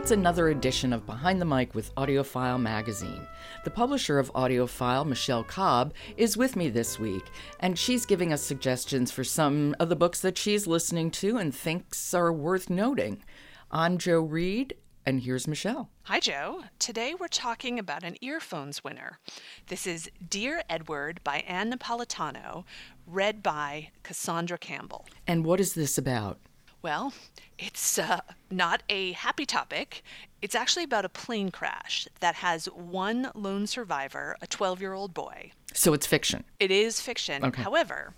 It's another edition of Behind the Mic with AudioFile magazine. The publisher of AudioFile, Michelle Cobb, is with me this week, and she's giving us suggestions for some of the books that she's listening to and thinks are worth noting. I'm Jo Reed, and here's Michelle. Hi, Jo. Today we're talking about an earphones winner. This is Dear Edward by Ann Napolitano, read by Cassandra Campbell. And what is this about? Well, it's uh, not a happy topic. It's actually about a plane crash that has one lone survivor, a 12 year old boy. So it's fiction. It is fiction. Okay. However,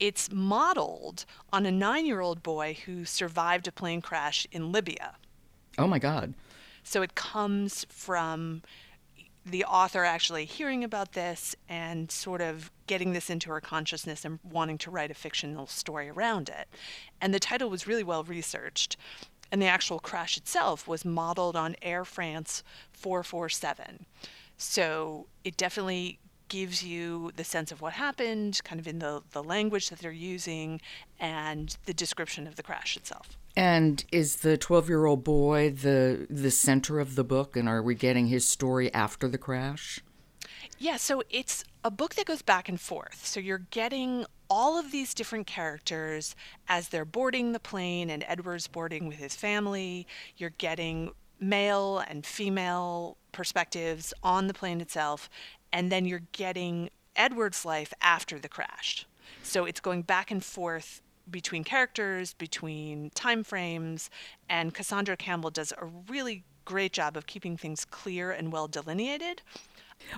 it's modeled on a nine year old boy who survived a plane crash in Libya. Oh my God. So it comes from the author actually hearing about this and sort of getting this into her consciousness and wanting to write a fictional story around it. And the title was really well researched. And the actual crash itself was modeled on Air France 447. So it definitely gives you the sense of what happened, kind of in the, the language that they're using, and the description of the crash itself. And is the 12 year old boy the, the center of the book, and are we getting his story after the crash? Yeah, so it's a book that goes back and forth. So you're getting all of these different characters as they're boarding the plane, and Edward's boarding with his family. You're getting male and female perspectives on the plane itself, and then you're getting Edward's life after the crash. So it's going back and forth between characters, between time frames, and Cassandra Campbell does a really great job of keeping things clear and well delineated.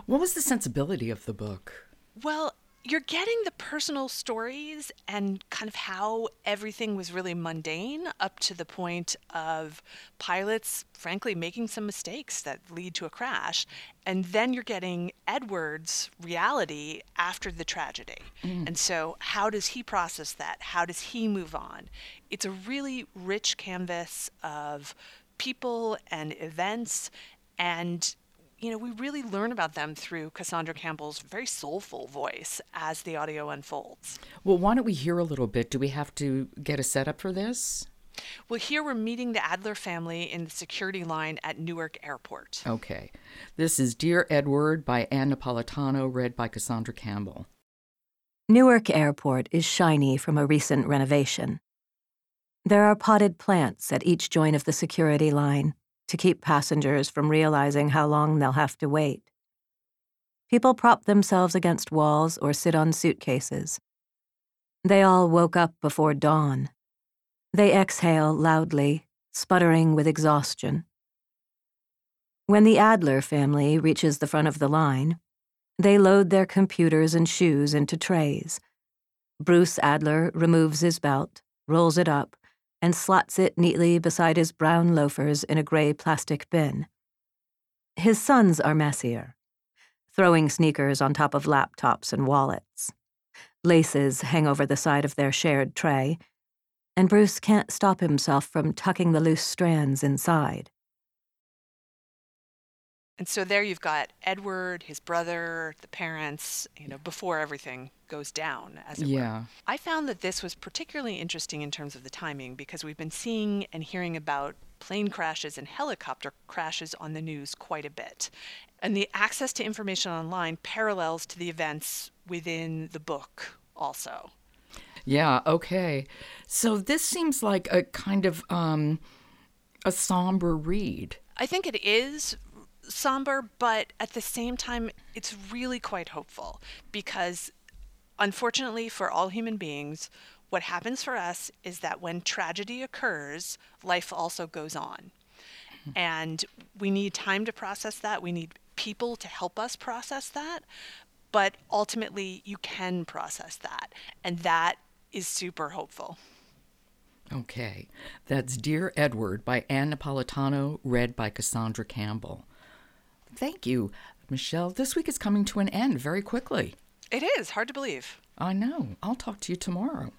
What was the sensibility of the book? Well, you're getting the personal stories and kind of how everything was really mundane up to the point of pilots, frankly, making some mistakes that lead to a crash. And then you're getting Edward's reality after the tragedy. Mm. And so, how does he process that? How does he move on? It's a really rich canvas of people and events. And you know, we really learn about them through Cassandra Campbell's very soulful voice as the audio unfolds. Well, why don't we hear a little bit? Do we have to get a setup for this? Well, here we're meeting the Adler family in the security line at Newark Airport. Okay. This is Dear Edward by Ann Napolitano, read by Cassandra Campbell. Newark Airport is shiny from a recent renovation. There are potted plants at each joint of the security line to keep passengers from realizing how long they'll have to wait. People prop themselves against walls or sit on suitcases. They all woke up before dawn. They exhale loudly, sputtering with exhaustion. When the Adler family reaches the front of the line, they load their computers and shoes into trays. Bruce Adler removes his belt, rolls it up, and slots it neatly beside his brown loafers in a gray plastic bin. His sons are messier, throwing sneakers on top of laptops and wallets. Laces hang over the side of their shared tray, and Bruce can't stop himself from tucking the loose strands inside. And so there you've got Edward, his brother, the parents, you know, before everything goes down, as it yeah. were. I found that this was particularly interesting in terms of the timing because we've been seeing and hearing about plane crashes and helicopter crashes on the news quite a bit. And the access to information online parallels to the events within the book also. Yeah, okay. So this seems like a kind of um, a somber read. I think it is somber, but at the same time, it's really quite hopeful because, unfortunately, for all human beings, what happens for us is that when tragedy occurs, life also goes on. And we need time to process that. We need people to help us process that. but ultimately you can process that. And that is super hopeful. Okay. That's Dear Edward by Ann Napolitano, read by Cassandra Campbell. Thank you, Michelle. This week is coming to an end very quickly. It is hard to believe. I know. I'll talk to you tomorrow.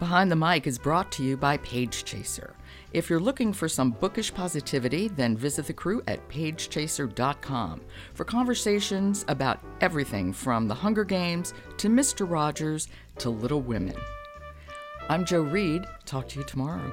Behind the Mic is brought to you by Page Chaser. If you're looking for some bookish positivity, then visit the crew at pagechaser.com for conversations about everything from The Hunger Games to Mr. Rogers to Little Women. I'm Jo Reed. Talk to you tomorrow.